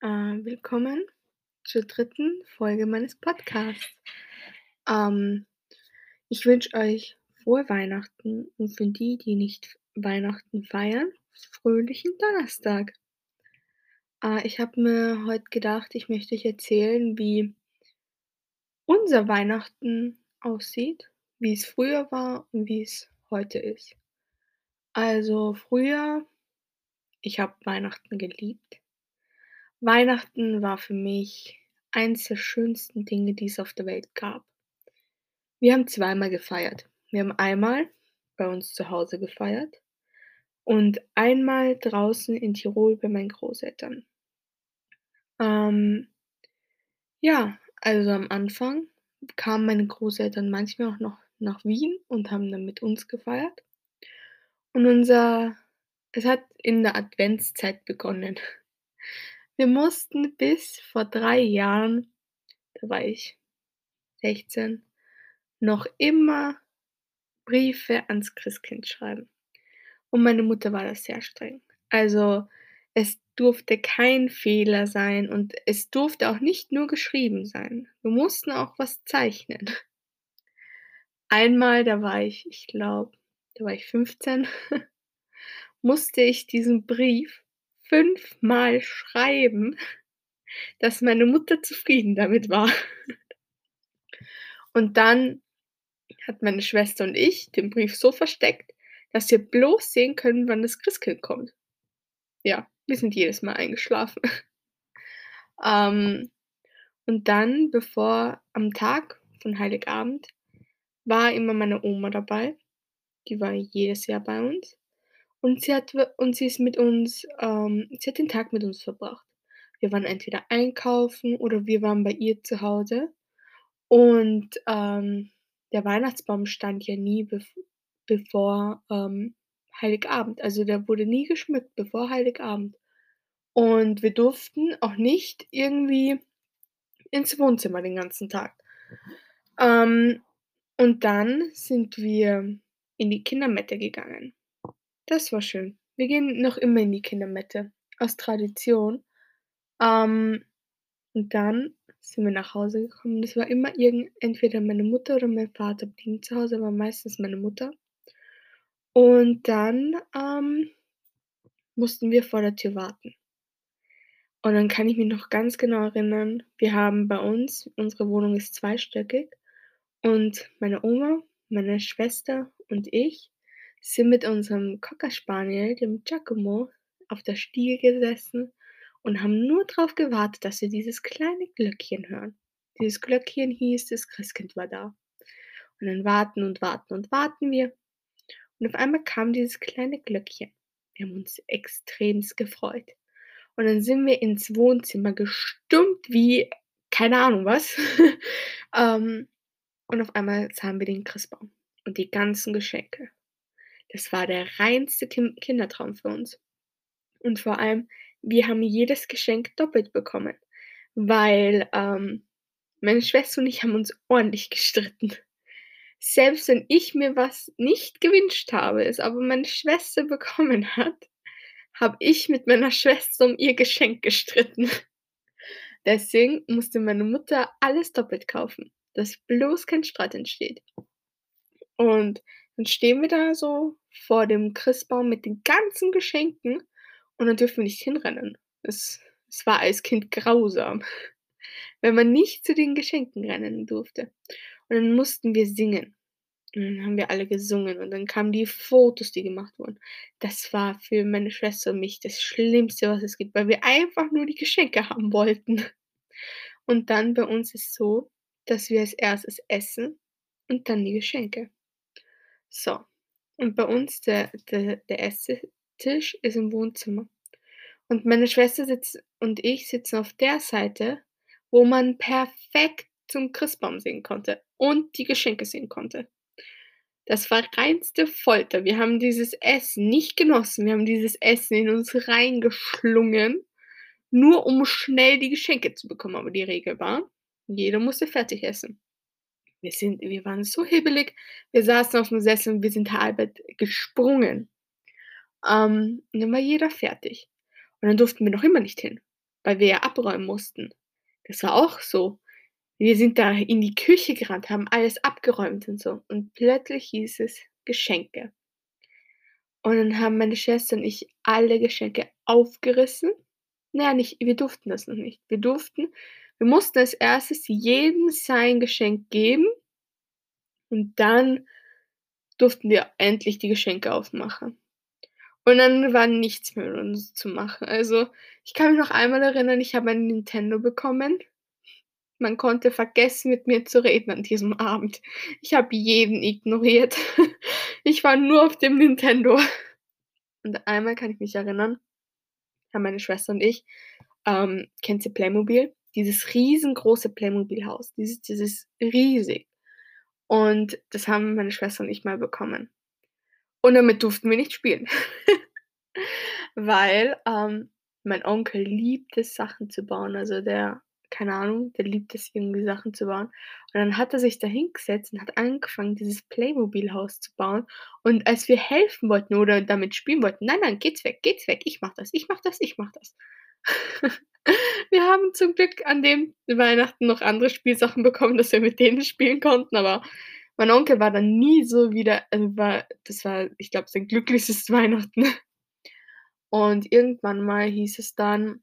Äh, willkommen zur dritten Folge meines Podcasts. Ähm, ich wünsche euch frohe Weihnachten und für die, die nicht Weihnachten feiern, fröhlichen Donnerstag. Äh, ich habe mir heute gedacht, ich möchte euch erzählen, wie unser Weihnachten aussieht, wie es früher war und wie es heute ist. Also früher, ich habe Weihnachten geliebt. Weihnachten war für mich eins der schönsten Dinge, die es auf der Welt gab. Wir haben zweimal gefeiert. Wir haben einmal bei uns zu Hause gefeiert und einmal draußen in Tirol bei meinen Großeltern. Ähm, ja, also am Anfang kamen meine Großeltern manchmal auch noch nach Wien und haben dann mit uns gefeiert. Und unser es hat in der Adventszeit begonnen. Wir mussten bis vor drei Jahren, da war ich 16, noch immer Briefe ans Christkind schreiben. Und meine Mutter war da sehr streng. Also es durfte kein Fehler sein und es durfte auch nicht nur geschrieben sein. Wir mussten auch was zeichnen. Einmal, da war ich, ich glaube, da war ich 15, musste ich diesen Brief fünfmal schreiben, dass meine Mutter zufrieden damit war. Und dann hat meine Schwester und ich den Brief so versteckt, dass wir bloß sehen können, wann das Christkind kommt. Ja, wir sind jedes Mal eingeschlafen. ähm, und dann, bevor am Tag von Heiligabend, war immer meine Oma dabei. Die war jedes Jahr bei uns. Und sie hat und sie ist mit uns ähm, sie hat den Tag mit uns verbracht. Wir waren entweder einkaufen oder wir waren bei ihr zu Hause. Und, ähm, der Weihnachtsbaum stand ja nie bev bevor, ähm, Heiligabend. Also, der wurde nie geschmückt bevor Heiligabend. Und wir durften auch nicht irgendwie ins Wohnzimmer den ganzen Tag. Ähm, und dann sind wir in die Kindermette gegangen. Das war schön. Wir gehen noch immer in die Kindermette aus Tradition. Ähm, und dann sind wir nach Hause gekommen. Das war immer irgend entweder meine Mutter oder mein Vater blieben zu Hause, aber meistens meine Mutter. Und dann, ähm, mussten wir vor der Tür warten. Und dann kann ich mich noch ganz genau erinnern, wir haben bei uns unsere Wohnung ist zweistöckig und meine Oma, meine Schwester und ich sind mit unserem Cocker Spaniel, dem Giacomo, auf der Stiege gesessen und haben nur darauf gewartet, dass wir dieses kleine Glöckchen hören. Dieses Glöckchen hieß, das Christkind war da. Und dann warten und warten und warten wir. Und auf einmal kam dieses kleine Glöckchen. Wir haben uns extremst gefreut. Und dann sind wir ins Wohnzimmer gestummt wie keine Ahnung was. ähm, und auf einmal sahen wir den Christbaum und die ganzen Geschenke. Das war der reinste Kim Kindertraum für uns. Und vor allem, wir haben jedes Geschenk doppelt bekommen, weil ähm, meine Schwester und ich haben uns ordentlich gestritten. Selbst wenn ich mir was nicht gewünscht habe, es aber meine Schwester bekommen hat, habe ich mit meiner Schwester um ihr Geschenk gestritten. Deswegen musste meine Mutter alles doppelt kaufen, dass bloß kein Streit entsteht. Und dann stehen wir da so vor dem Christbaum mit den ganzen Geschenken und dann dürfen wir nicht hinrennen. Es, es war als Kind grausam, wenn man nicht zu den Geschenken rennen durfte. Und dann mussten wir singen. Und dann haben wir alle gesungen und dann kamen die Fotos, die gemacht wurden. Das war für meine Schwester und mich das Schlimmste, was es gibt, weil wir einfach nur die Geschenke haben wollten. Und dann bei uns ist es so, dass wir als erstes essen und dann die Geschenke. So, und bei uns der der der Esstisch ist im Wohnzimmer. Und meine Schwester sitzt und ich sitzen auf der Seite, wo man perfekt zum Christbaum sehen konnte und die Geschenke sehen konnte. Das war reinste Folter. Wir haben dieses Essen nicht genossen. Wir haben dieses Essen in uns reingeschlungen, nur um schnell die Geschenke zu bekommen. Aber die Regel war, jeder musste fertig essen. Wir sind wir waren so hibbelig. Wir saßen auf dem Sessel und wir sind halb gesprungen. Ähm, und dann war jeder fertig. Und dann durften wir noch immer nicht hin. weil wir ja abräumen mussten. Das war auch so. Wir sind da in die Küche gerannt, haben alles abgeräumt und so. Und plötzlich hieß es Geschenke. Und dann haben meine Schwester und ich alle Geschenke aufgerissen. Na ja, nicht wir durften das noch nicht. Wir durften wir mussten als Erstes jedem sein Geschenk geben und dann durften wir endlich die Geschenke aufmachen. Und dann war nichts mehr mit uns zu machen. Also, ich kann mich noch einmal erinnern, ich habe ein Nintendo bekommen. Man konnte vergessen, mit mir zu reden an diesem Abend. Ich habe jeden ignoriert. Ich war nur auf dem Nintendo. Und einmal kann ich mich erinnern, haben meine Schwester und ich, ähm, kennt ihr Playmobil? Dieses riesengroße Playmobil-Haus. Dieses, dieses riesig. Und das haben meine Schwester und ich mal bekommen. Und damit durften wir nicht spielen. Weil ähm, mein Onkel liebt es, Sachen zu bauen. Also der, keine Ahnung, der liebt es, irgendwie Sachen zu bauen. Und dann hat er sich da hingesetzt und hat angefangen, dieses Playmobil-Haus zu bauen. Und als wir helfen wollten oder damit spielen wollten, nein, nein, geht's weg, geht's weg, ich mach das, ich mach das, ich mach das. Wir haben zum Glück an dem Weihnachten noch andere Spielsachen bekommen, dass wir mit denen spielen konnten, aber mein Onkel war dann nie so wieder also war das war, ich glaube, sein glücklichstes Weihnachten. Und irgendwann mal hieß es dann,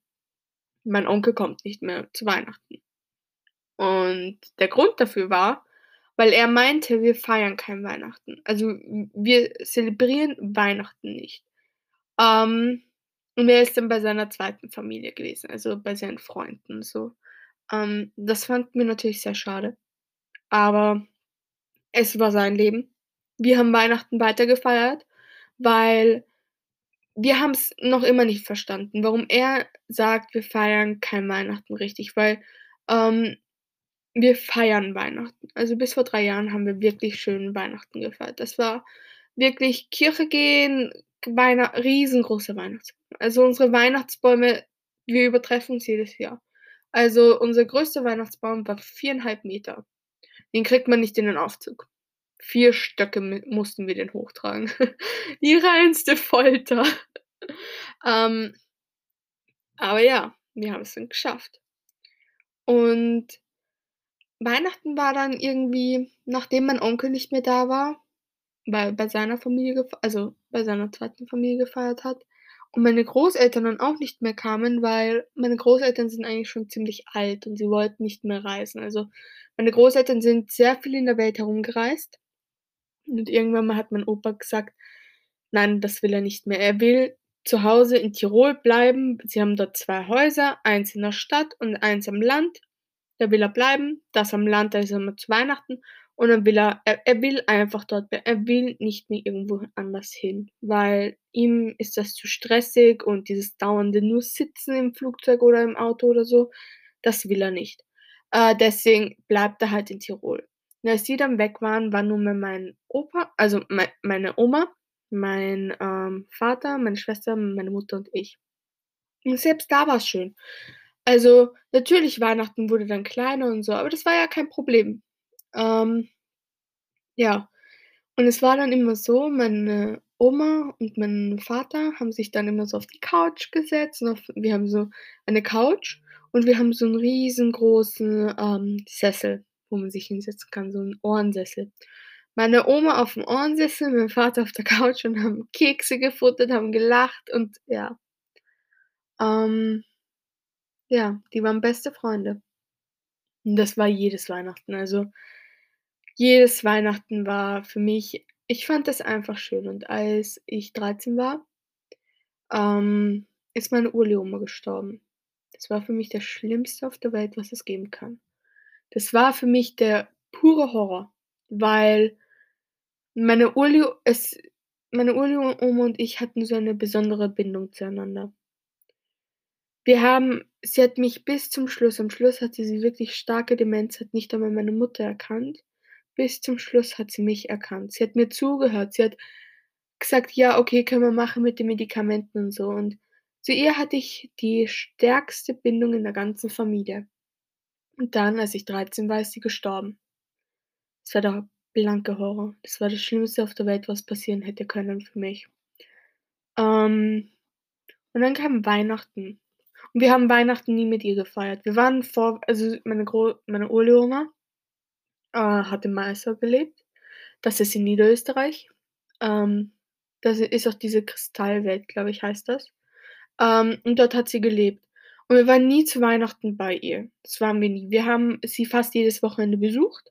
mein Onkel kommt nicht mehr zu Weihnachten. Und der Grund dafür war, weil er meinte, wir feiern kein Weihnachten. Also, wir zelebrieren Weihnachten nicht. Ähm und er ist dann bei seiner zweiten Familie gewesen, also bei seinen Freunden so. Ähm, das fanden wir natürlich sehr schade, aber es war sein Leben. Wir haben Weihnachten weiter gefeiert, weil wir haben's noch immer nicht verstanden, warum er sagt, wir feiern kein Weihnachten richtig, weil, ähm, wir feiern Weihnachten. Also, bis vor 3 Jahren haben wir wirklich schön Weihnachten gefeiert. Das war wirklich Kirche gehen, Weihna riesengroße Weihnachtsbäume. Also, unsere Weihnachtsbäume, wir übertreffen uns jedes Jahr. Also, unser größter Weihnachtsbaum war 4,5 Meter. Den kriegt man nicht in den Aufzug. 4 Stöcke mussten wir den hochtragen. Die reinste Folter. Ähm, aber ja, wir haben es dann geschafft. Und Weihnachten war dann irgendwie, nachdem mein Onkel nicht mehr da war, bei bei seiner Familie also, bei seiner zweiten Familie gefeiert hat und meine Großeltern dann auch nicht mehr kamen, weil meine Großeltern sind eigentlich schon ziemlich alt und sie wollten nicht mehr reisen. Also, meine Großeltern sind sehr viel in der Welt herumgereist und irgendwann mal hat mein Opa gesagt: „Nein, das will er nicht mehr. Er will zu Hause in Tirol bleiben.“ Sie haben dort 2 Häuser, eins in der Stadt und eins am Land. Da will er bleiben. Das am Land, da ist er immer zu Weihnachten und dann will er er er will einfach dort bleiben. Er will nicht mehr irgendwo anders hin, weil ihm ist das zu stressig und dieses dauernde nur Sitzen im Flugzeug oder im Auto oder so, das will er nicht. Äh, deswegen bleibt er halt in Tirol. Und als die dann weg waren, war nur mehr mein Opa also mei meine Oma, mein, ähm, Vater, meine Schwester, meine Mutter und ich. Und selbst da war's schön. Also, natürlich Weihnachten wurde dann kleiner und so, aber das war ja kein Problem. Ähm, ja, und es war dann immer so, meine Oma und mein Vater haben sich dann immer so auf die Couch gesetzt auf wir haben so eine Couch und wir haben so 'n riesengroßen, ähm, Sessel, wo man sich hinsetzen kann, so 'n Ohrensessel. Meine Oma aufm Ohrensessel, mein Vater auf der Couch und haben Kekse gefuttert, haben gelacht und ja. Ähm, ja, die waren beste Freunde. Und das war jedes Weihnachten. Also jedes Weihnachten war für mich ich fand das einfach schön und als ich 13 war, ähm, ist meine Uroma gestorben. Das war für mich das Schlimmste auf der Welt, was es geben kann. Das war für mich der pure Horror, weil meine Urli es meine Uroma und ich hatten so eine besondere Bindung zueinander. Wir haben sie hat mich bis zum Schluss am Schluss hatte sie wirklich starke Demenz, hat nicht einmal meine Mutter erkannt. Bis zum Schluss hat sie mich erkannt. Sie hat mir zugehört. Sie hat gesagt: „Ja, okay, können wir machen mit den Medikamenten und so.“ Und zu ihr hatte ich die stärkste Bindung in der ganzen Familie. Und dann, als ich 13 war, ist sie gestorben. Das war der blanke Horror. Das war das Schlimmste auf der Welt, was passieren hätte können für mich. Ähm, und dann kam Weihnachten. Und wir haben Weihnachten nie mit ihr gefeiert. Wir waren vor also meine Gro meine Uroma, äh, hat in Meißel gelebt. Das ist in Niederösterreich. Ähm, das ist auch diese Kristallwelt, glaube ich, heißt das. Ähm, und dort hat sie gelebt. Und wir waren nie zu Weihnachten bei ihr. Das waren wir nie. Wir haben sie fast jedes Wochenende besucht.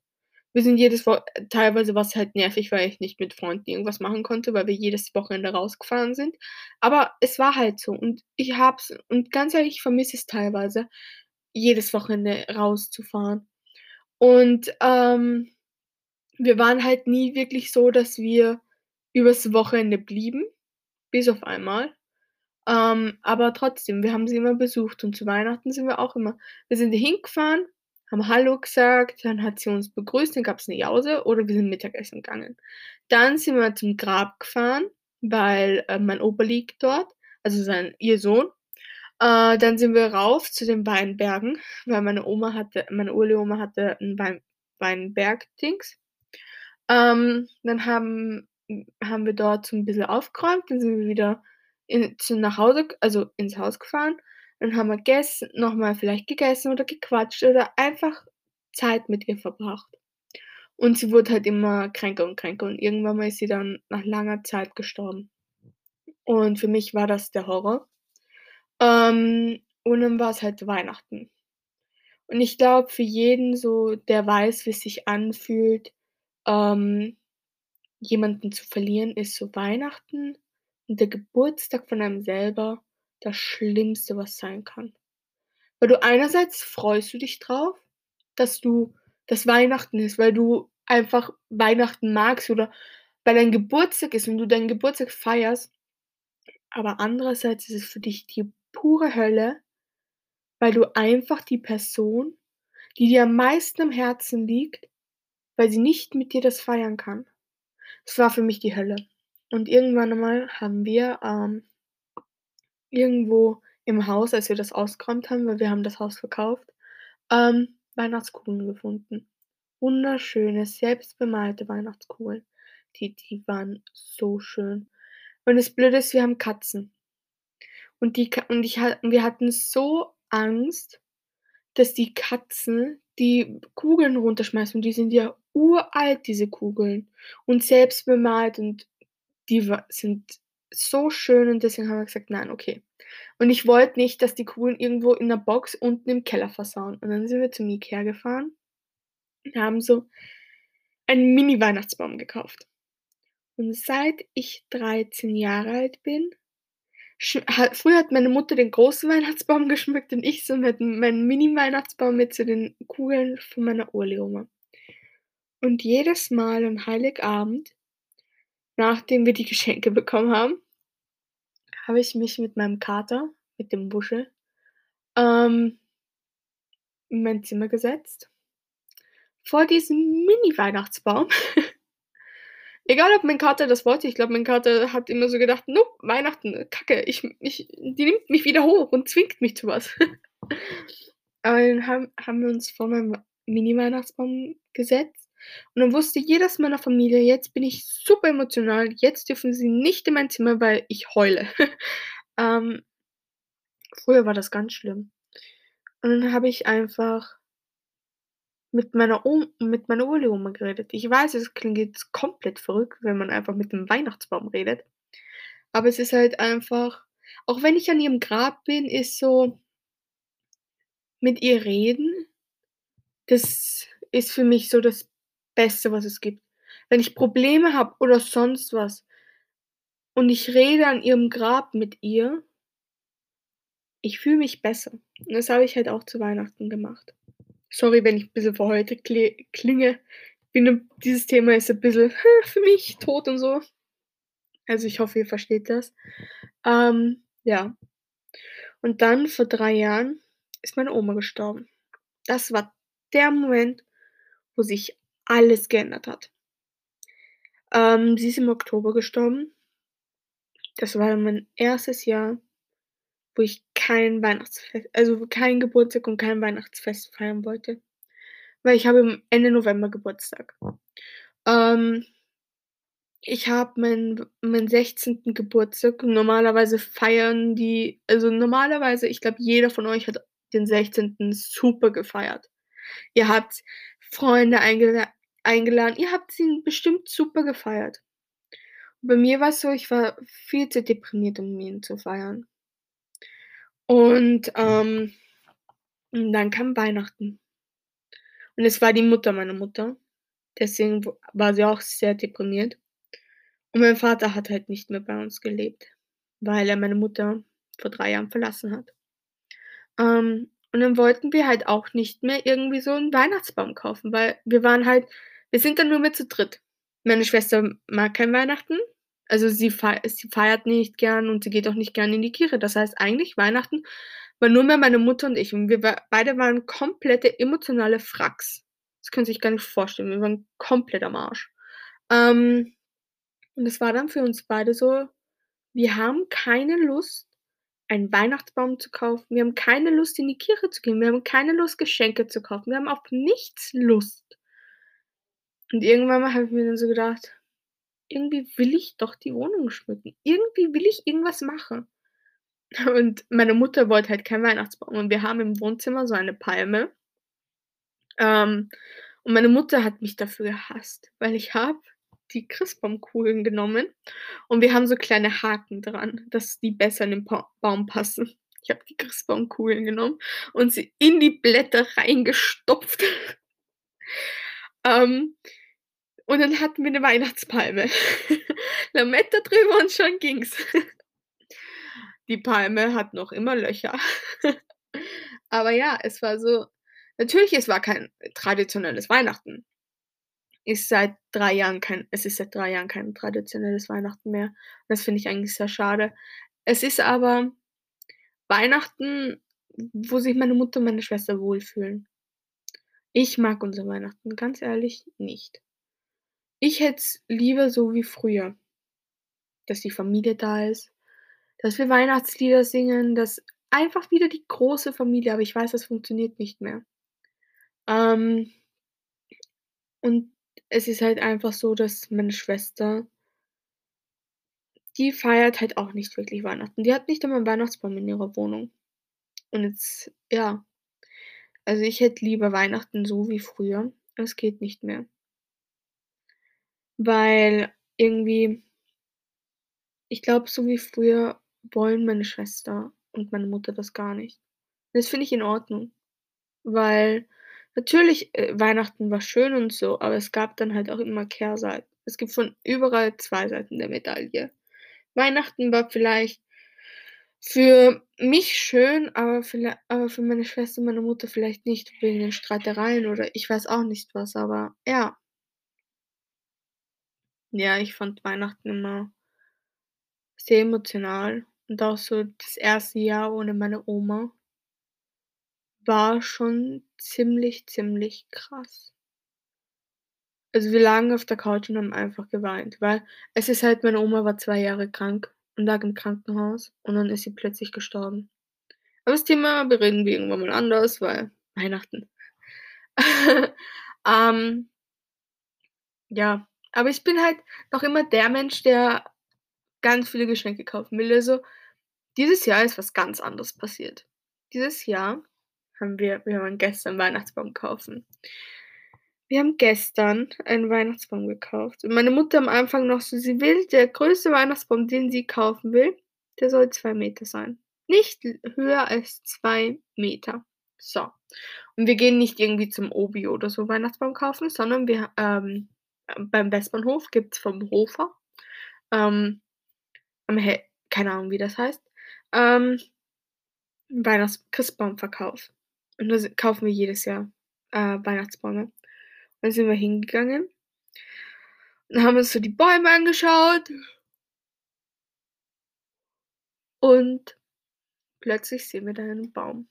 Wir sind jedes Wo teilweise war's halt nervig, weil ich nicht mit Freunden irgendwas machen konnte, weil wir jedes Wochenende rausgefahren sind. Aber es war halt so und ich habe es und ganz ehrlich, ich vermisse es teilweise, jedes Wochenende rauszufahren. Und, ähm, wir waren halt nie wirklich so, dass wir übers Wochenende blieben, bis auf einmal. Ähm, aber trotzdem, wir haben sie immer besucht und zu Weihnachten sind wir auch immer wir sind dahin gefahren, haben Hallo gesagt, dann hat sie uns begrüßt, dann gab's 'ne Jause oder wir sind Mittagessen gegangen. Dann sind wir zum Grab gefahren, weil, äh, mein Opa liegt dort, also sein ihr Sohn. Äh, dann sind wir rauf zu den Weinbergen, weil meine Oma hatte meine Uroma hatte 'n Wein Weinberg-Dings. Ähm, dann haben haben wir dort so 'n bisschen aufgeräumt, dann sind wir wieder in zu nach Hause also ins Haus gefahren. Dann haben wir gegessen noch mal vielleicht gegessen oder gequatscht oder einfach Zeit mit ihr verbracht. Und sie wurde halt immer kränker und kränker und irgendwann mal ist sie dann nach langer Zeit gestorben. Und für mich war das der Horror. Ähm, und dann war's halt Weihnachten. Und ich glaube, für jeden so, der weiß, wie's sich anfühlt, ähm, jemanden zu verlieren, ist so Weihnachten und der Geburtstag von einem selber das Schlimmste, was sein kann. Weil du einerseits freust du dich drauf, dass du dass Weihnachten ist, weil du einfach Weihnachten magst oder weil dein Geburtstag ist und du deinen Geburtstag feierst. Aber andererseits ist es für dich die pure Hölle, weil du einfach die Person, die dir am meisten am Herzen liegt weil sie nicht mit dir das feiern kann. Es war für mich die Hölle. Und irgendwann einmal haben wir, ähm irgendwo im Haus, als wir das ausgeräumt haben, weil wir haben das Haus verkauft, ähm, Weihnachtskugeln gefunden. Wunderschöne, selbstbemalte Weihnachtskugeln. Die die waren so schön. Und das Blöde ist, wir haben Katzen. Und die und ich ha wir hatten so Angst, dass die Katzen die Kugeln runterschmeißen und die sind ja uralt, diese Kugeln und selbstbemalt und die sind so schön und deswegen haben wir gesagt: „Nein, okay.“ Und ich wollte nicht, dass die Kugeln irgendwo in 'ner Box unten im Keller versauen. Und dann sind wir zum IKEA gefahren und haben so einen Mini-Weihnachtsbaum gekauft. Und seit ich 13 Jahre alt bin, früher hat meine Mutter den großen Weihnachtsbaum geschmückt und ich so mit meinem Mini-Weihnachtsbaum mit so den Kugeln von meiner Uroma. Und jedes Mal an Heiligabend, nachdem wir die Geschenke bekommen haben, habe ich mich mit meinem Kater, mit dem Buschel, ähm in mein Zimmer gesetzt vor diesem Mini-Weihnachtsbaum. Egal, ob mein Kater das wollte, ich glaube, mein Kater hat immer so gedacht: „Nope, Weihnachten, Kacke, ich ich die nimmt mich wieder hoch und zwingt mich zu was.“ Aber dann haben haben wir uns vor meinem Mini-Weihnachtsbaum gesetzt und dann wusste jedes meiner Familie: „Jetzt bin ich super emotional, jetzt dürfen sie nicht in mein Zimmer, weil ich heule.“ Ähm, früher war das ganz schlimm. Und dann habe ich einfach mit meiner Om mit meiner Uroma geredet. Ich weiß, es klingt jetzt komplett verrückt, wenn man einfach mit 'nem Weihnachtsbaum redet. Aber es ist halt einfach auch wenn ich an ihrem Grab bin, ist so mit ihr reden, das ist für mich so das Beste, was es gibt. Wenn ich Probleme habe oder sonst was und ich rede an ihrem Grab mit ihr ich fühle mich besser. Und das habe ich halt auch zu Weihnachten gemacht. Sorry, wenn ich bisschen verheult klinge. Bin dieses Thema ist 'n bisschen, für mich tot und so. Also, ich hoffe, ihr versteht das. Ähm, ja. Und dann vor 3 Jahren ist meine Oma gestorben. Das war der Moment, wo sich alles geändert hat. Ähm, sie ist im Oktober gestorben. Das war mein 1. Jahr, wo ich kein Weihnachtsfest also, kein Geburtstag und kein Weihnachtsfest feiern wollte, weil ich habe Ende November Geburtstag. Ähm Ich habe meinen meinen 16. Geburtstag und normalerweise feiern die also, normalerweise ich glaube, jeder von euch hat den 16. super gefeiert. Ihr habt Freunde eingela eingeladen, ihr habt ihn bestimmt super gefeiert. Bei mir war's so, ich war viel zu deprimiert, um ihn zu feiern. Und, ähm dann kam Weihnachten. Und es war die Mutter meiner Mutter, deswegen war sie auch sehr deprimiert. Und mein Vater hat halt nicht mehr bei uns gelebt, weil er meine Mutter vor 3 Jahren verlassen hat. Ähm, und dann wollten wir halt auch nicht mehr irgendwie so 'n Weihnachtsbaum kaufen, weil wir waren halt wir sind dann nur mehr zu dritt. Meine Schwester mag kein Weihnachten, also sie fei sie feiert nicht gern und sie geht auch nicht gern in die Kirche. Das heißt eigentlich, Weihnachten war nur mehr meine Mutter und ich und wir beide waren komplette emotionale Wracks. Das können Sie sich gar nicht vorstellen. Wir waren komplett am Arsch. Ähm, und es war dann für uns beide so, wir haben keine Lust, einen Weihnachtsbaum zu kaufen. Wir haben keine Lust, in die Kirche zu gehen. Wir haben keine Lust, Geschenke zu kaufen. Wir haben auf nichts Lust. Und irgendwann mal habe ich mir dann so gedacht: „Irgendwie will ich doch die Wohnung schmücken. Irgendwie will ich irgendwas machen.“ Und meine Mutter wollte halt keinen Weihnachtsbaum und wir haben im Wohnzimmer so eine Palme. Ähm, und meine Mutter hat mich dafür gehasst, weil ich habe die Christbaumkugeln genommen und wir haben so kleine Haken dran, dass die besser in den Pa Baum passen. Ich habe die Christbaumkugeln genommen und sie in die Blätter reingestopft. Ähm, und dann hatten wir 'ne Weihnachtspalme. Lametta drüber und schon ging's. Die Palme hat noch immer Löcher. Aber ja, es war so natürlich, es war kein traditionelles Weihnachten. Ist seit 3 Jahren kein es ist seit 3 Jahren kein traditionelles Weihnachten mehr. Das finde ich eigentlich sehr schade. Es ist aber Weihnachten, wo sich meine Mutter und meine Schwester wohlfühlen. Ich mag unser Weihnachten, ganz ehrlich, nicht. Ich hätte es lieber so wie früher. Dass die Familie da ist, dass wir Weihnachtslieder singen, dass einfach wieder die große Familie, aber ich weiß, das funktioniert nicht mehr. Ähm und es ist halt einfach so, dass meine Schwester die feiert halt auch nicht wirklich Weihnachten. Die hat nicht einmal 'n Weihnachtsbaum in ihrer Wohnung. Und jetzt ja. Also, ich hätte lieber Weihnachten so wie früher. Es geht nicht mehr. Weil irgendwie ich glaube, so wie früher wollen meine Schwester und meine Mutter das gar nicht. Das finde ich in Ordnung, weil natürlich, äh, Weihnachten war schön und so, aber es gab dann halt auch immer Kehrseiten. Es gibt von überall 2 Seiten der Medaille. Weihnachten war vielleicht für mich schön, aber viellei aber für meine Schwester und meine Mutter vielleicht nicht wegen den Streitereien oder ich weiß auch nicht was, aber ja. Ja, ich fand Weihnachten immer sehr emotional und auch so das 1. Jahr ohne meine Oma war schon ziemlich, ziemlich krass. Also, wir lagen auf der Couch und haben einfach geweint, weil es ist halt meine Oma war 2 Jahre krank und lag im Krankenhaus und dann ist sie plötzlich gestorben. Aber das Thema bereden wir irgendwann mal anders, weil Weihnachten. Ähm ja, aber ich bin halt noch immer der Mensch, der ganz viele Geschenke kaufen will. Also, dieses Jahr ist was ganz anderes passiert. Dieses Jahr haben wir wir waren gestern Weihnachtsbaum kaufen. Wir haben gestern einen Weihnachtsbaum gekauft und meine Mutter am Anfang noch so, sie will der größte Weihnachtsbaum, den sie kaufen will, der soll 2 Meter sein. Nicht höher als 2 Meter. So. Und wir gehen nicht irgendwie zum Obi oder so Weihnachtsbaum kaufen, sondern wir ähm, beim Westbahnhof gibt's vom Hofer, ähm, keine Ahnung, wie das heißt, ähm, Weihnachts Christbaumverkauf. Und da kaufen wir jedes Jahr, äh, Weihnachtsbäume. Dann sind wir hingegangen und haben uns so die Bäume angeschaut und plötzlich sehen wir da einen Baum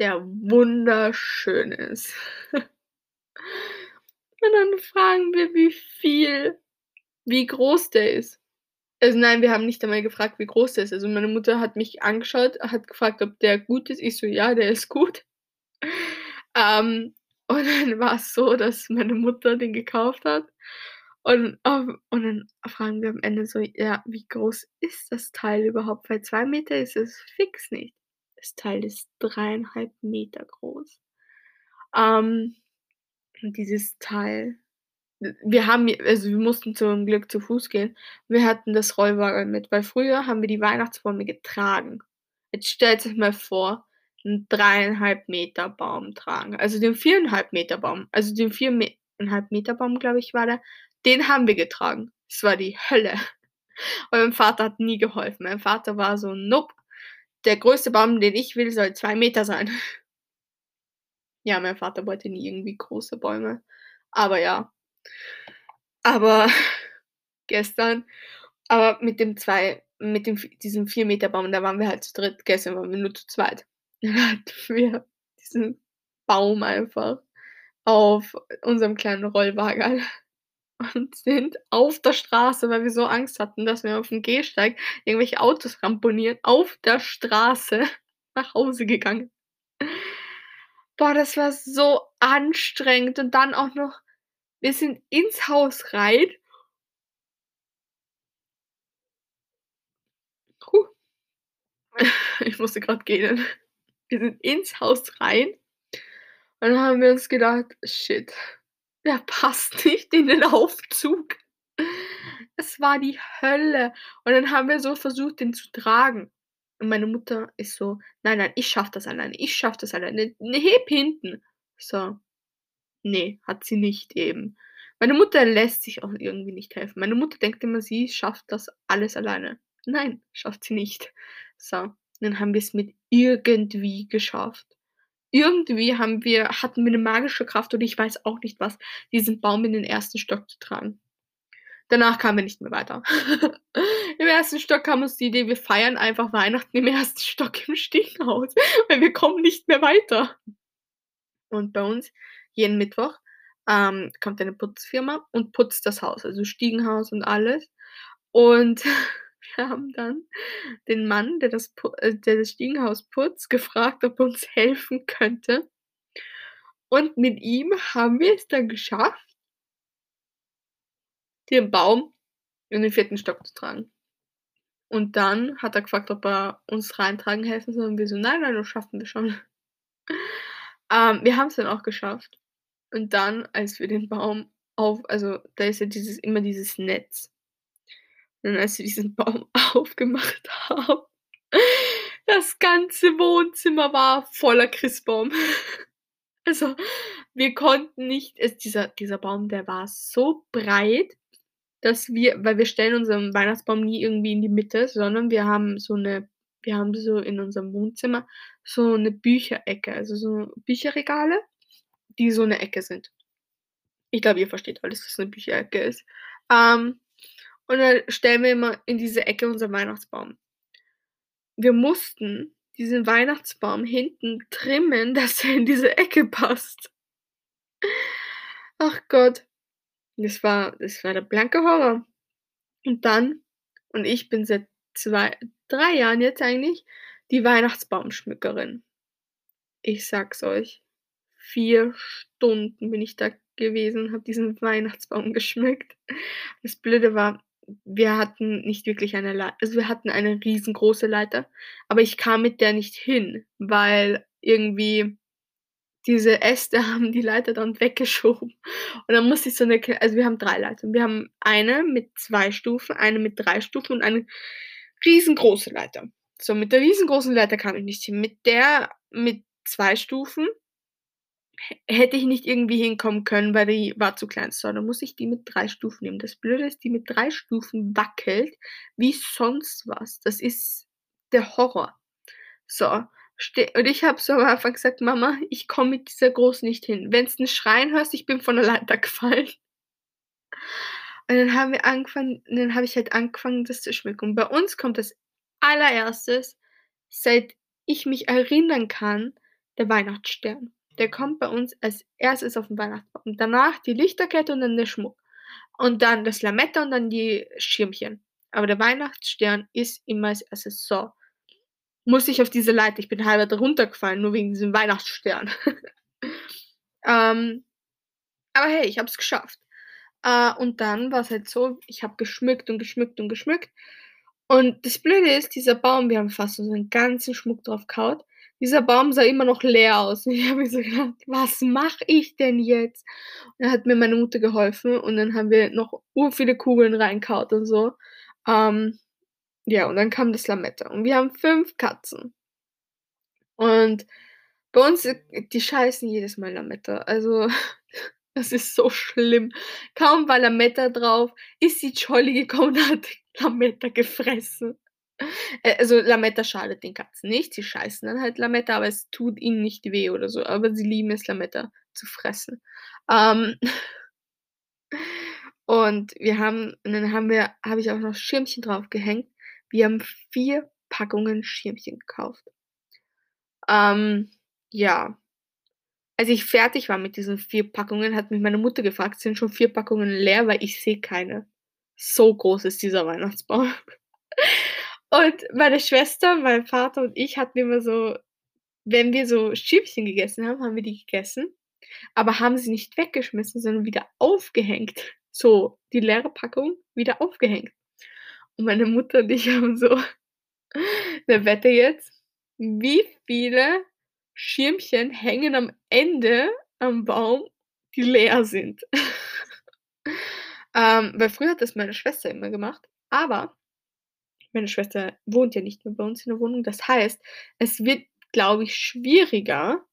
der wunderschön ist. Und dann fragen wir, wie viel wie groß der ist. Also, nein, wir haben nicht einmal gefragt, wie groß der ist. Also, meine Mutter hat mich angeschaut, hat gefragt, ob der gut ist. Ich so: „Ja, der ist gut.“ Ähm, und dann war's so, dass meine Mutter den gekauft hat Und, und dann fragen wir am Ende so: „Ja, wie groß ist das Teil überhaupt?“ Weil 2 Meter ist es fix nicht. Das Teil ist 3,5 Meter groß. Ähm, dieses Teil wir haben also, wir mussten zum Glück zu Fuß gehen. Wir hatten das Rollwagen mit, weil früher haben wir die Weihnachtsbäume getragen. Jetzt stellt euch mal vor, 'n 3,5 Meter Baum tragen, also, den 4,5 Meter Baum, also, den 4 Me 1/2 Meter Baum, glaube ich, war der, den haben wir getragen. Es war die Hölle. Und mein Vater hat nie geholfen. Mein Vater war so: „Nope, der größte Baum, den ich will, soll 2 Meter sein.“ Ja, mein Vater wollte nie irgendwie große Bäume, aber ja. Aber gestern aber mit dem 2 mit dem diesem 4 Meter Baum, da waren wir halt zu dritt. Gestern waren wir nur zu zweit. Dann hatten wir diesen Baum einfach auf unserem kleinen Rollwagen und sind auf der Straße, weil wir so Angst hatten, dass wir aufm Gehsteig irgendwelche Autos ramponieren, auf der Straße nach Hause gegangen. Boah, das war so anstrengend und dann auch noch wir sind ins Haus rein Hu. Ich musste grad gähnen. Wir sind ins Haus rein und dann haben wir uns gedacht: „Shit, der passt nicht in den Aufzug.“ Es war die Hölle. Und dann haben wir so versucht, den zu tragen. Und meine Mutter ist so: „Nein, nein, ich schaffe das alleine. Ich schaffe das alleine. Ne, heb hinten.“ So. Ne, hat sie nicht eben. Meine Mutter lässt sich auch irgendwie nicht helfen. Meine Mutter denkt immer, sie schafft das alles alleine. Nein, schafft sie nicht. So, dann haben wir's mit irgendwie geschafft. Irgendwie haben wir hatten wir 'ne magische Kraft und ich weiß auch nicht was, diesen Baum in den 1. Stock zu tragen. Danach kamen wir nicht mehr weiter. Im 1. Stock kam uns die Idee, wir feiern einfach Weihnachten im 1. Stock im Stiegenhaus, weil wir kommen nicht mehr weiter. Und bei uns jeden Mittwoch, ähm, kommt eine Putzfirma und putzt das Haus, also, Stiegenhaus und alles. Und wir haben dann den Mann, der das äh, der das Stiegenhaus putzt, gefragt, ob er uns helfen könnte. Und mit ihm haben wir es dann geschafft den Baum in den 4. Stock zu tragen. Und dann hat er gefragt, ob er uns reintragen helfen soll und wir so: „Nein, nein, das schaffen wir schon.“ Ähm, wir haben's dann auch geschafft. Und dann, als wir den Baum auf also, da ist ja dieses immer dieses Netz. Und als wir diesen Baum aufgemacht haben, das ganze Wohnzimmer war voller Christbaum. Also, wir konnten nicht es dieser dieser Baum, der war so breit, dass wir weil wir stellen unseren Weihnachtsbaum nie irgendwie in die Mitte, sondern wir haben so 'ne wir haben so in unserem Wohnzimmer so 'ne Bücherecke, also, so Bücherregale, die so in der Ecke sind. Ich glaube, ihr versteht alles, was 'ne Bücherecke ist. Ähm, und dann stellen wir immer in diese Ecke unseren Weihnachtsbaum. Wir mussten diesen Weihnachtsbaum hinten trimmen, dass er in diese Ecke passt. Ach Gott. Das war das war der blanke Horror. Und dann und ich bin seit 2 3 Jahren jetzt eigentlich die Weihnachtsbaumschmückerin. Ich sage es euch, 4 Stunden bin ich da gewesen und habe diesen Weihnachtsbaum geschmückt. Das Blöde war, wir hatten nicht wirklich eine Lei also, wir hatten eine riesengroße Leiter, aber ich kam mit der nicht hin, weil irgendwie diese Äste haben die Leiter dann weggeschoben. Und dann musste ich so 'ne kl also, wir haben 3 Leitern. Wir haben eine mit 2 Stufen, eine mit 3 Stufen und eine riesengroße Leiter. So, mit der riesengroßen Leiter kam ich nicht hin. Mit der mit 2 Stufen hä hätte ich nicht irgendwie hinkommen können, weil die war zu klein. So, dann musste ich die mit 3 Stufen nehmen. Das Blöde ist, die mit 3 Stufen wackelt wie sonst was. Das ist der Horror. So, und ich habe so am Anfang gesagt: „Mama, ich komme mit dieser großen nicht hin. Wenn's 'n Schreien hörst, ich bin von der Leiter gefallen.“ Und dann haben wir angefangen dann habe ich halt angefangen, das zu schmücken. Und bei uns kommt als Allererstes, seit ich mich erinnern kann, der Weihnachtsstern. Der kommt bei uns als Erstes auf 'n Weihnachtsbaum. Danach die Lichterkette und dann der Schmuck. Und dann das Lametta und dann die Schirmchen. Aber der Weihnachtsstern ist immer als Erstes. So, musste ich auf diese Leiter. Ich bin halber da runtergefallen, nur wegen diesem Weihnachtsstern. Ähm, aber hey, ich habe es geschafft. Äh, und dann war's halt so, ich habe geschmückt und geschmückt und geschmückt. Und das Blöde ist, dieser Baum wir haben fast unseren ganzen Schmuck drauf gehauen. Dieser Baum sah immer noch leer aus. Und ich habe mir so gedacht: „Was mache ich denn jetzt?“ Und dann hat mir meine Mutter geholfen und dann haben wir noch urviele Kugeln reingehauen und so. Ähm, ja, und dann kam das Lametta und wir haben 5 Katzen. Und bei uns, äh, die scheißen jedes Mal Lametta. Also, das ist so schlimm. Kaum war Lametta drauf, ist die Jolly gekommen und hat Lametta gefressen. Also Lametta schadet den Katzen nicht, sie scheißen dann halt Lametta, aber es tut ihnen nicht weh oder so, aber sie lieben es, Lametta zu fressen. Ähm, und wir haben und dann haben wir habe ich auch noch Schirmchen draufgehängt. Wir haben 4 Packungen Schirmchen gekauft. Ähm, ja. Als ich fertig war mit diesen 4 Packungen, hat mich meine Mutter gefragt: „Sind schon 4 Packungen leer?“ Weil ich sehe keine. So groß ist dieser Weihnachtsbaum. Und meine Schwester, mein Vater und ich hatten immer so wenn wir so Schirmchen gegessen haben, haben wir die gegessen, aber haben sie nicht weggeschmissen, sondern wieder aufgehängt. So, die leere Packung wieder aufgehängt. Meine Mutter und ich haben so 'ne Wette jetzt, wie viele Schirmchen hängen am Ende am Baum, die leer sind. Ähm, weil früher hat das meine Schwester immer gemacht, aber meine Schwester wohnt ja nicht mehr bei uns in der Wohnung. Das heißt, es wird, glaube ich, schwieriger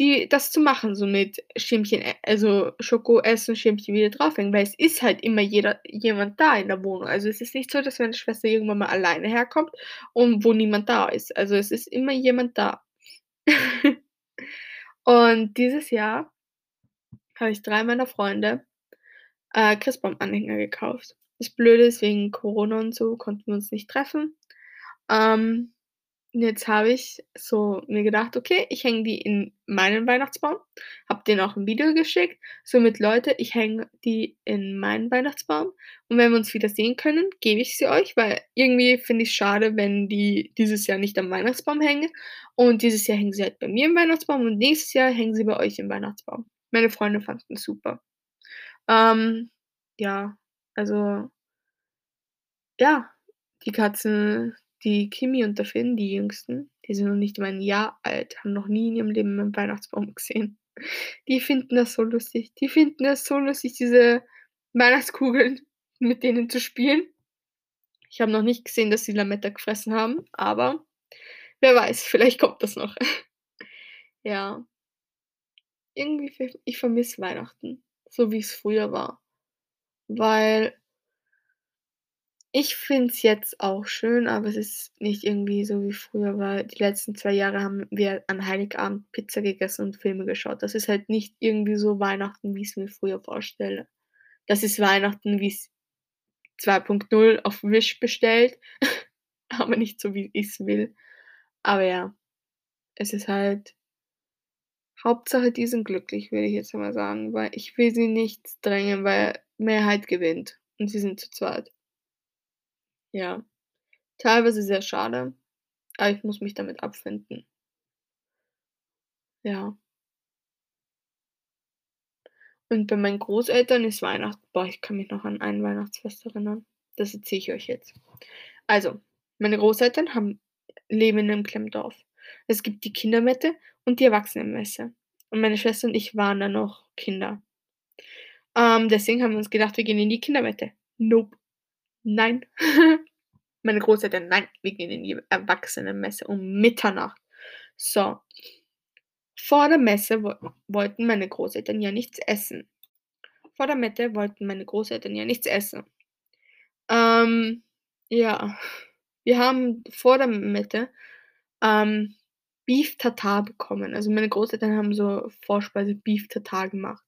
die das zu machen, so mit Schirmchen e also Schoko essen, Schirmchen wieder draufhängen, weil es ist halt immer jeder jemand da in der Wohnung. Also, es ist nicht so, dass meine Schwester irgendwann mal alleine herkommt und wo niemand da ist. Also, es ist immer jemand da. Und dieses Jahr habe ich 3 meiner Freunde, äh, Christbaumanhänger gekauft. Das Blöde ist, wegen Corona und so konnten wir uns nicht treffen. Ähm, jetzt habe ich so mir gedacht: „Okay, ich hänge die in meinen Weihnachtsbaum.“ Habe denen auch 'n Video geschickt, so mit: „Leute, ich hänge die in meinen Weihnachtsbaum und wenn wir uns wieder sehen können, gebe ich sie euch, weil irgendwie finde ich's schade, wenn die dieses Jahr nicht am Weihnachtsbaum hängen und dieses Jahr hängen sie halt bei mir im Weihnachtsbaum und nächstes Jahr hängen sie bei euch im Weihnachtsbaum.“ Meine Freunde fanden's super. Ähm, ja, also ja, die Katzen, die Kimi und der Finn, die Jüngsten, die sind noch nicht mal 'n Jahr alt, haben noch nie in ihrem Leben 'nen Weihnachtsbaum gesehen. Die finden das so lustig. Die finden das so lustig, diese Weihnachtskugeln mit denen zu spielen. Ich habe noch nicht gesehen, dass sie Lametta gefressen haben, aber wer weiß, vielleicht kommt das noch. Ja. Irgendwie ich vermisse Weihnachten, so wie's früher war, weil ich finde es jetzt auch schön, aber es ist nicht irgendwie so wie früher, weil die letzten 2 Jahre haben wir an Heiligabend Pizza gegessen und Filme geschaut. Das ist halt nicht irgendwie so Weihnachten, wie ich's mir früher vorstelle. Das ist Weihnachten, wie's 2.0 auf Wish bestellt, aber nicht so, wie ich's will. Aber ja, es ist halt Hauptsache, die sind glücklich, würde ich jetzt mal sagen, weil ich will sie nicht drängen, weil Mehrheit gewinnt und sie sind zu zweit. Ja, teilweise sehr schade, aber ich muss mich damit abfinden. Ja. Und bei meinen Großeltern ist Weihnachten boah, ich kann mich noch an ein Weihnachtsfest erinnern. Das erzähle ich euch jetzt. Also, meine Großeltern haben leben in 'nem kleinen Dorf. Es gibt die Kindermette und die Erwachsenenmesse. Und meine Schwester und ich waren da noch Kinder. Ähm, deswegen haben wir uns gedacht, wir gehen in die Kindermette. Nope. Nein. Meine Großeltern: „Nein, wir gehen in die Erwachsenenmesse um Mitternacht.“ So. Vor der Messe woll wollten meine Großeltern ja nichts essen. Vor der Mette wollten meine Großeltern ja nichts essen. Ähm, ja, wir haben vor der Mette, ähm, Beef Tartare bekommen. Also, meine Großeltern haben so Vorspeise Beef Tartare gemacht.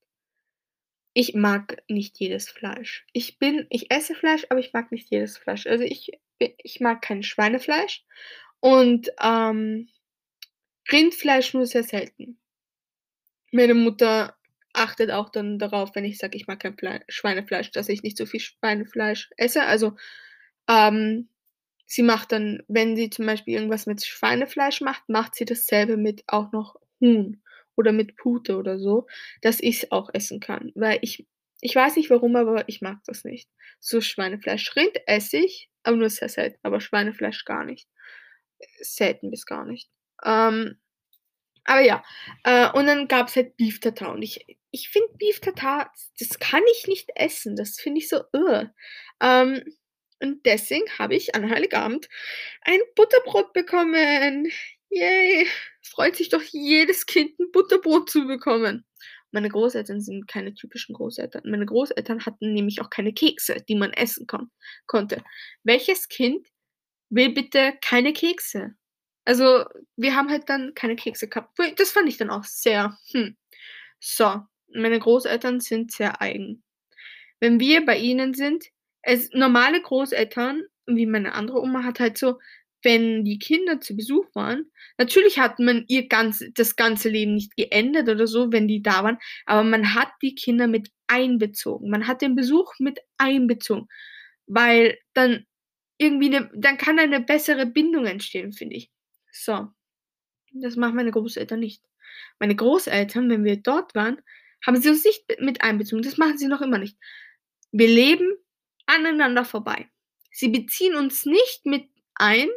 Ich mag nicht jedes Fleisch. Ich bin ich esse Fleisch, aber ich mag nicht jedes Fleisch. Also, ich ich mag kein Schweinefleisch und, ähm, Rindfleisch nur sehr selten. Meine Mutter achtet auch dann darauf, wenn ich sage, ich mag kein Flei Schweinefleisch, dass ich nicht so viel Schweinefleisch esse. Also, ähm, sie macht dann wenn sie zum Beispiel irgendwas mit Schweinefleisch macht, macht sie dasselbe mit auch noch Huhn oder mit Pute oder so, dass ich's auch essen kann, weil ich Ich weiß nicht warum, aber ich mag das nicht. So Schweinefleisch. Rind esse ich, aber nur sehr selten, aber Schweinefleisch gar nicht. Selten bis gar nicht. Ähm, aber ja, äh, und dann gab's halt Beef Tartar und ich ich finde Beef Tartar, das kann ich nicht essen. Das finde ich so, uh. Ähm, und deswegen habe ich an Heiligabend ein Butterbrot bekommen. Yay! Freut sich doch jedes Kind, ein Butterbrot zu bekommen. Meine Großeltern sind keine typischen Großeltern. Meine Großeltern hatten nämlich auch keine Kekse, die man essen kon konnte. Welches Kind will bitte keine Kekse? Also, wir haben halt dann keine Kekse gehabt. Das fand ich dann auch sehr, hm. So, meine Großeltern sind sehr eigen. Wenn wir bei ihnen sind, es normale Großeltern, wie meine andere Oma, hat halt so, wenn die Kinder zu Besuch waren, natürlich hat man ihr ganz, das ganze Leben nicht geändert oder so, wenn die da waren, aber man hat die Kinder mit einbezogen. Man hat den Besuch mit einbezogen, weil dann irgendwie eine, dann kann eine bessere Bindung entstehen, finde ich. So. Das machen meine Großeltern nicht. Meine Großeltern, wenn wir dort waren, haben sie uns nicht mit einbezogen. Das machen sie noch immer nicht. Wir leben aneinander vorbei. Sie beziehen uns nicht mit ein.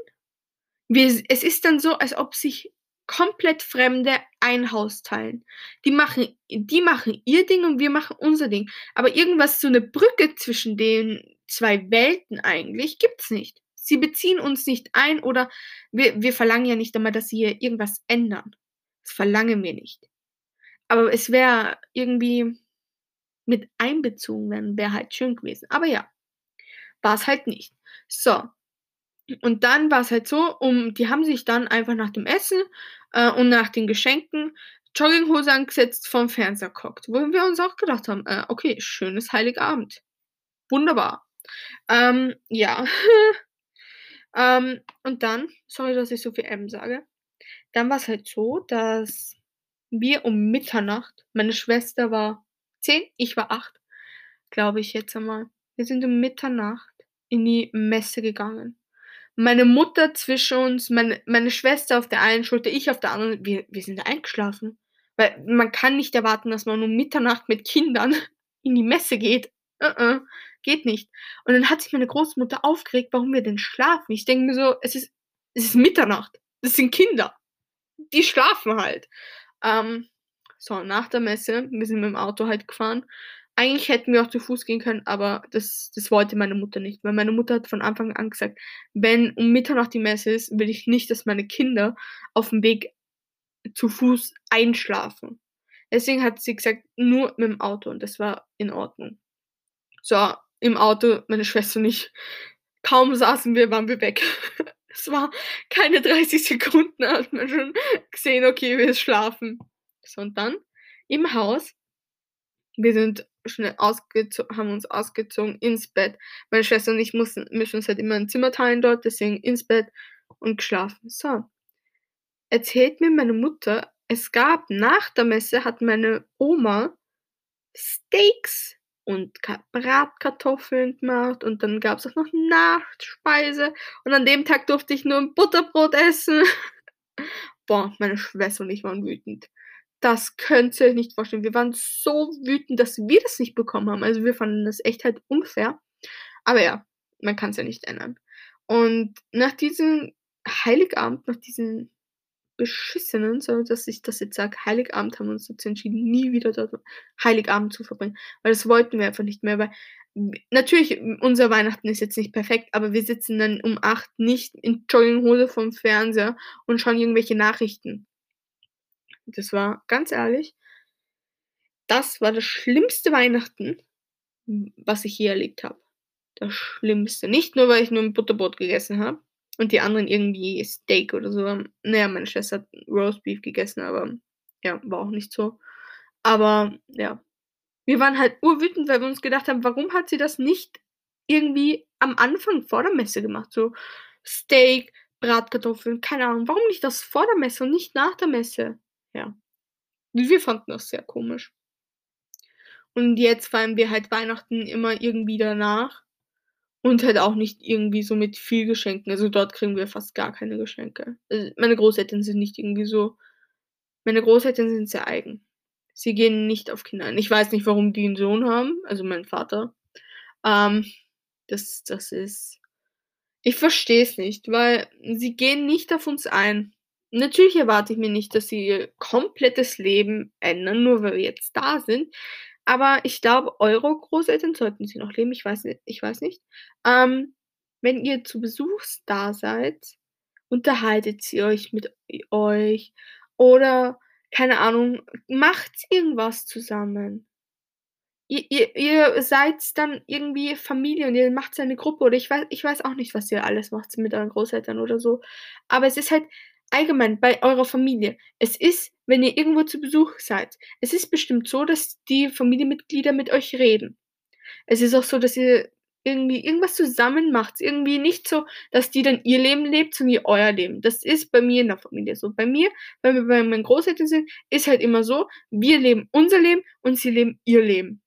Wir, es ist dann so, als ob sich komplett Fremde ein Haus teilen. Die machen, die machen ihr Ding und wir machen unser Ding. Aber irgendwas, so eine Brücke zwischen den zwei Welten eigentlich, gibt's nicht. Sie beziehen uns nicht ein oder wir, wir verlangen ja nicht einmal, dass sie hier irgendwas ändern. Das verlangen wir nicht. Aber es wäre irgendwie mit einbezogen werden, wäre halt schön gewesen. Aber ja, war es halt nicht. So. Und dann war es halt so, um, die haben sich dann einfach nach dem Essen äh, und nach den Geschenken Jogginghose angesetzt, vom Fernseher geguckt. Wo wir uns auch gedacht haben, äh, okay, schönes Heiligabend. Wunderbar. Ähm, ja. Ähm, und dann, sorry, dass ich so viel M sage, dann war es halt so, dass wir um Mitternacht, meine Schwester war zehn, ich war acht, glaube ich jetzt einmal. Wir sind um Mitternacht in die Messe gegangen. Meine Mutter zwischen uns, meine, meine Schwester auf der einen Schulter, ich auf der anderen, wir, wir sind eingeschlafen. Weil man kann nicht erwarten, dass man um Mitternacht mit Kindern in die Messe geht. Uh -uh geht nicht. Und dann hat sich meine Großmutter aufgeregt, warum wir denn schlafen. Ich denke mir so, es ist, es ist Mitternacht. Das sind Kinder. Die schlafen halt. Ähm, so, nach der Messe, wir sind mit dem Auto halt gefahren. Eigentlich hätten wir auch zu Fuß gehen können, aber das, das wollte meine Mutter nicht, weil meine Mutter hat von Anfang an gesagt, wenn um Mitternacht die Messe ist, will ich nicht, dass meine Kinder auf dem Weg zu Fuß einschlafen. Deswegen hat sie gesagt, nur mit dem Auto und das war in Ordnung. So, im Auto, meine Schwester und ich. Kaum saßen wir, waren wir weg. Es war keine 30 Sekunden, hat man schon gesehen, okay, wir schlafen. So, und dann im Haus, wir sind schnell ausgezogen, haben uns ausgezogen ins Bett. Meine Schwester und ich mussten, müssen uns halt immer ein Zimmer teilen dort, deswegen ins Bett und geschlafen. So. Erzählt mir meine Mutter, es gab nach der Messe hat meine Oma Steaks und Bratkartoffeln gemacht und dann gab es auch noch Nachspeise und an dem Tag durfte ich nur ein Butterbrot essen. Boah, meine Schwester und ich waren wütend. Das könnt ihr euch nicht vorstellen. Wir waren so wütend, dass wir das nicht bekommen haben. Also wir fanden das echt halt unfair. Aber ja, man kann es ja nicht ändern. Und nach diesem Heiligabend, nach diesem beschissenen, so dass ich das jetzt sage, Heiligabend haben wir uns dazu entschieden, nie wieder dort Heiligabend zu verbringen. Weil das wollten wir einfach nicht mehr, weil natürlich, unser Weihnachten ist jetzt nicht perfekt, aber wir sitzen dann um 8 nicht in Jogginghose vom Fernseher und schauen irgendwelche Nachrichten. Das war, ganz ehrlich, das war das schlimmste Weihnachten, was ich je erlebt habe. Das Schlimmste. Nicht nur, weil ich nur ein Butterbrot gegessen habe, und die anderen irgendwie Steak oder so. Naja, meine Schwester hat Roastbeef gegessen, aber ja, war auch nicht so. Aber ja, wir waren halt urwütend, weil wir uns gedacht haben, warum hat sie das nicht irgendwie am Anfang vor der Messe gemacht? So Steak, Bratkartoffeln, keine Ahnung. Warum nicht das vor der Messe und nicht nach der Messe? Ja. Wir fanden das sehr komisch. Und jetzt feiern wir halt Weihnachten immer irgendwie danach. Und halt auch nicht irgendwie so mit viel Geschenken. Also dort kriegen wir fast gar keine Geschenke. Also meine Großeltern sind nicht irgendwie so. Meine Großeltern sind sehr eigen. Sie gehen nicht auf Kinder ein. Ich weiß nicht, warum die 'n Sohn haben, also mein Vater. Ähm, das das ist ich verstehe es nicht, weil sie gehen nicht auf uns ein. Natürlich erwarte ich mir nicht, dass sie ihr komplettes Leben ändern, nur weil wir jetzt da sind. Aber ich glaube, eure Großeltern sollten sie noch leben, ich weiß ni ich weiß nicht. Ähm, wenn ihr zu Besuchs da seid, unterhaltet sie euch mit euch oder keine Ahnung, macht irgendwas zusammen. Ihr ihr ihr seid dann irgendwie Familie und ihr macht eine Gruppe oder ich wei ich weiß auch nicht, was ihr alles macht mit euren Großeltern oder so. Aber es ist halt allgemein bei eurer Familie. Es ist, wenn ihr irgendwo zu Besuch seid es ist bestimmt so, dass die Familienmitglieder mit euch reden. Es ist auch so, dass ihr irgendwie irgendwas zusammen macht. Irgendwie nicht so, dass die dann ihr Leben lebt, sondern ihr euer Leben. Das ist bei mir in der Familie so. Bei mir, wenn wir bei meinen Großeltern sind, ist halt immer so, wir leben unser Leben und sie leben ihr Leben.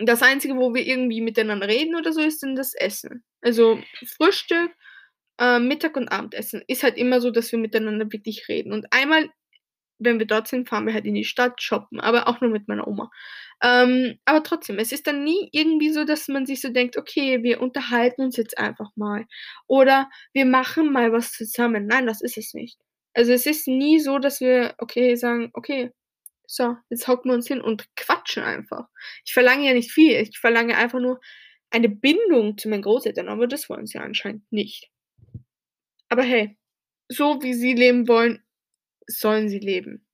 Das Einzige, wo wir irgendwie miteinander reden oder so, ist dann das Essen. Also, Frühstück, äh, Mittag und Abendessen ist halt immer so, dass wir miteinander wirklich reden. Und einmal, wenn wir dort sind, fahren wir halt in die Stadt shoppen, aber auch nur mit meiner Oma. Ähm, aber trotzdem, es ist dann nie irgendwie so, dass man sich so denkt: „Okay, wir unterhalten uns jetzt einfach mal“ oder „wir machen mal was zusammen.“ Nein, das ist es nicht. Also, es ist nie so, dass wir, okay, sagen: „Okay, so, jetzt hocken wir uns hin und quatschen einfach.“ Ich verlange ja nicht viel. Ich verlange einfach nur eine Bindung zu meinen Großeltern, aber das wollen sie anscheinend nicht. Aber hey, so wie sie leben wollen, sollen sie leben.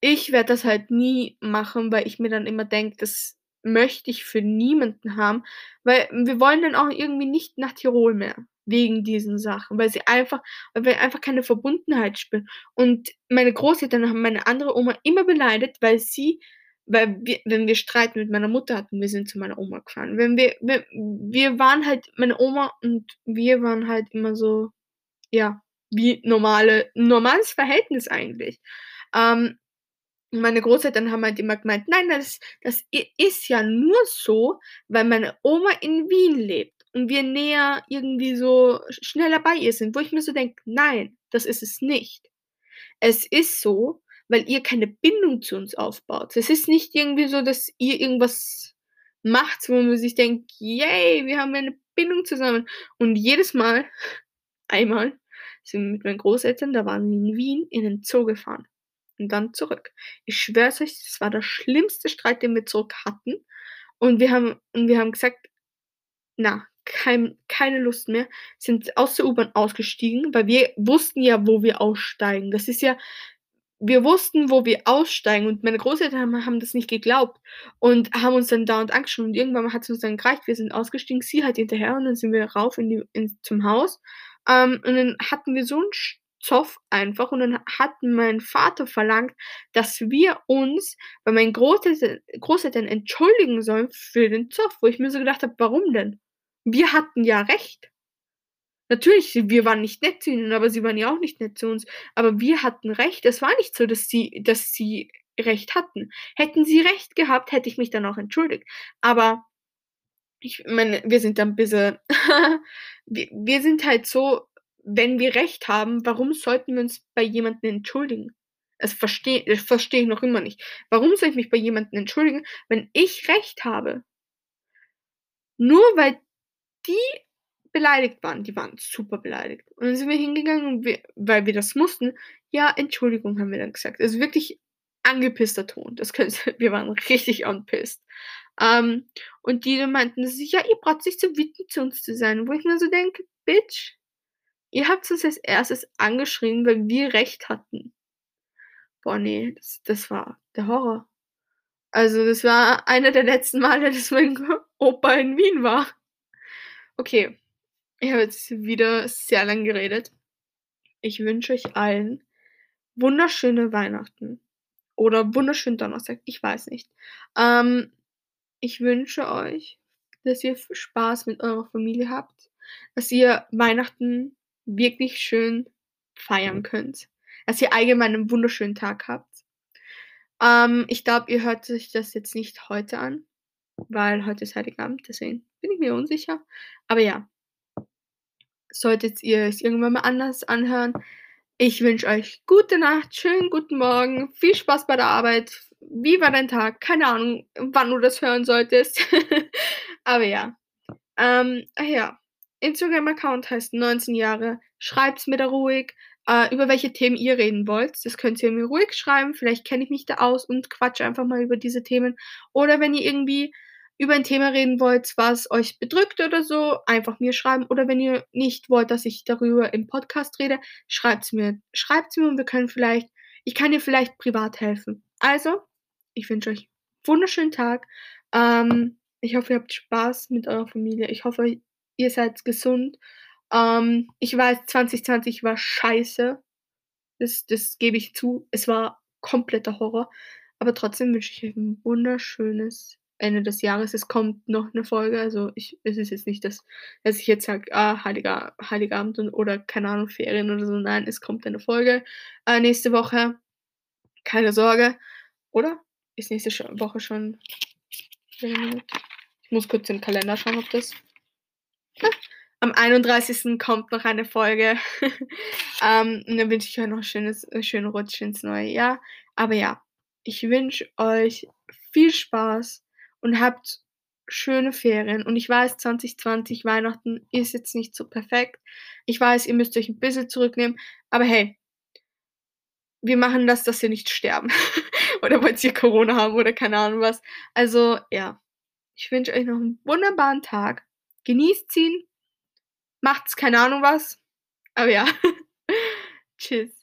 Ich werde das halt nie machen, weil ich mir dann immer denke, das möchte ich für niemanden haben, weil wir wollen dann auch irgendwie nicht nach Tirol mehr wegen diesen Sachen, weil sie einfach weil wir einfach keine Verbundenheit spüren. Und meine Großeltern haben meine andere Oma immer beleidigt, weil sie weil wir wenn wir Streit mit meiner Mutter hatten, wir sind zu meiner Oma gefahren. Wenn wir wir wir waren halt meine Oma und wir waren halt immer so, ja, wie normale normales Verhältnis eigentlich. Ähm, meine Großeltern haben halt immer gemeint: „Nein, das das ist ja nur so, weil meine Oma in Wien lebt und wir näher irgendwie so sch schneller bei ihr sind“, wo ich mir so denke: „Nein, das ist es nicht. Es ist so, weil ihr keine Bindung zu uns aufbaut. Es ist nicht irgendwie so, dass ihr irgendwas macht, wo man sich denkt: „Yay, wir haben eine Bindung zusammen.“ Und jedes Mal einmal sind wir mit meinen Großeltern da waren wir in Wien, in den Zoo gefahren und dann zurück. Ich schwöre es euch, das war der schlimmste Streit, den wir zurück hatten. Und wir haben und wir haben gesagt: „Na, kein keine Lust mehr“, sind aus der U-Bahn ausgestiegen, weil wir wussten ja, wo wir aussteigen. Das ist ja wir wussten, wo wir aussteigen und meine Großeltern haben haben das nicht geglaubt und haben uns dann dauernd angeschaut und irgendwann mal hat's uns dann gereicht. Wir sind ausgestiegen, sie halt hinterher und dann sind wir rauf in die in zum Haus. Ähm, und dann hatten wir so 'n Sch Zoff einfach und dann hat mein Vater verlangt, dass wir uns bei meinen Großeltern Großeltern entschuldigen sollen für den Zoff, wo ich mir so gedacht habe: „Warum denn? Wir hatten ja recht.“ Natürlich, wir waren nicht nett zu ihnen, aber sie waren ja auch nicht nett zu uns. Aber wir hatten recht. Es war nicht so, dass sie dass sie recht hatten. Hätten sie recht gehabt, hätte ich mich dann auch entschuldigt. Aber ich meine, wir sind da 'n bisschen wir wir sind halt so, wenn wir recht haben, warum sollten wir uns bei jemandem entschuldigen? Das verstehe das verstehe ich noch immer nicht. Warum soll ich mich bei jemandem entschuldigen, wenn ich recht habe? Nur weil die beleidigt waren. Die waren super beleidigt. Und dann sind wir hingegangen weil wir das mussten: „Ja, Entschuldigung“, haben wir dann gesagt. Also, wirklich angepisster Ton. Das könnt wir waren richtig anpissed. Ähm, und die meinten sie: „Ja, ihr braucht nicht so wütend zu uns zu sein.“ Wo ich mir so denke: „Bitch, ihr habt uns als Erstes angeschrien, weil wir recht hatten.“ Boah, ne, das das war der Horror. Also, das war einer der letzten Male, dass mein Opa in Wien war. Okay, ich habe jetzt wieder sehr lang geredet. Ich wünsche euch allen wunderschöne Weihnachten oder wunderschönen Donnerstag, ich weiß nicht. Ähm, ich wünsche euch, dass ihr Spaß mit eurer Familie habt, dass ihr Weihnachten wirklich schön feiern könnt, dass ihr allgemein 'nen wunderschönen Tag habt. Ähm, ich glaube, ihr hört euch das jetzt nicht heute an, weil heute ist Heiligabend, deswegen bin ich mir unsicher. Aber ja. Solltet ihr es irgendwann mal anders anhören. Ich wünsche euch gute Nacht, schönen guten Morgen, viel Spaß bei der Arbeit, wie war dein Tag? Keine Ahnung, wann du das hören solltest. Aber ja. Ähm, ja, Instagram-Account heißt 19 Jahre. Schreibt's mir da ruhig, äh, über welche Themen ihr reden wollt. Das könnt ihr mir ruhig schreiben. Vielleicht kenne ich mich da aus und quatsche einfach mal über diese Themen. Oder wenn ihr irgendwie über ein Thema reden wollt, was euch bedrückt oder so, einfach mir schreiben. Oder wenn ihr nicht wollt, dass ich darüber im Podcast rede, schreibt's mir. Schreibt's mir und wir können vielleicht, ich kann dir vielleicht privat helfen. Also, ich wünsche euch wunderschönen Tag. Ähm, ich hoffe, ihr habt Spaß mit eurer Familie. Ich hoffe, ihr seid gesund. Ähm, ich weiß, 2020 war scheiße. Das, das gebe ich zu. Es war kompletter Horror. Aber trotzdem wünsche ich euch ein wunderschönes Ende des Jahres. Es kommt noch eine Folge. Also ich, es ist jetzt nicht, dass, dass ich jetzt sage, ah, Heiliger, Heiligabend und, oder keine Ahnung, Ferien oder so. Nein, es kommt eine Folge äh, nächste Woche. Keine Sorge. Oder? Ist nächste Woche schon. Ich muss kurz im Kalender schauen, ob das. Am 31. kommt noch eine Folge. ähm, und dann wünsche ich euch noch schönes, einen schönen Rutsch ins neue Jahr. Aber ja, ich wünsche euch viel Spaß und habt schöne Ferien. Und ich weiß, 2020 Weihnachten ist jetzt nicht so perfekt. Ich weiß, ihr müsst euch ein bisschen zurücknehmen. Aber hey, wir machen das, dass wir nicht sterben. oder wollt ihr Corona haben oder keine Ahnung was. Also ja, ich wünsche euch noch einen wunderbaren Tag. Genießt ihn. Macht's keine Ahnung was. Aber ja. Tschüss.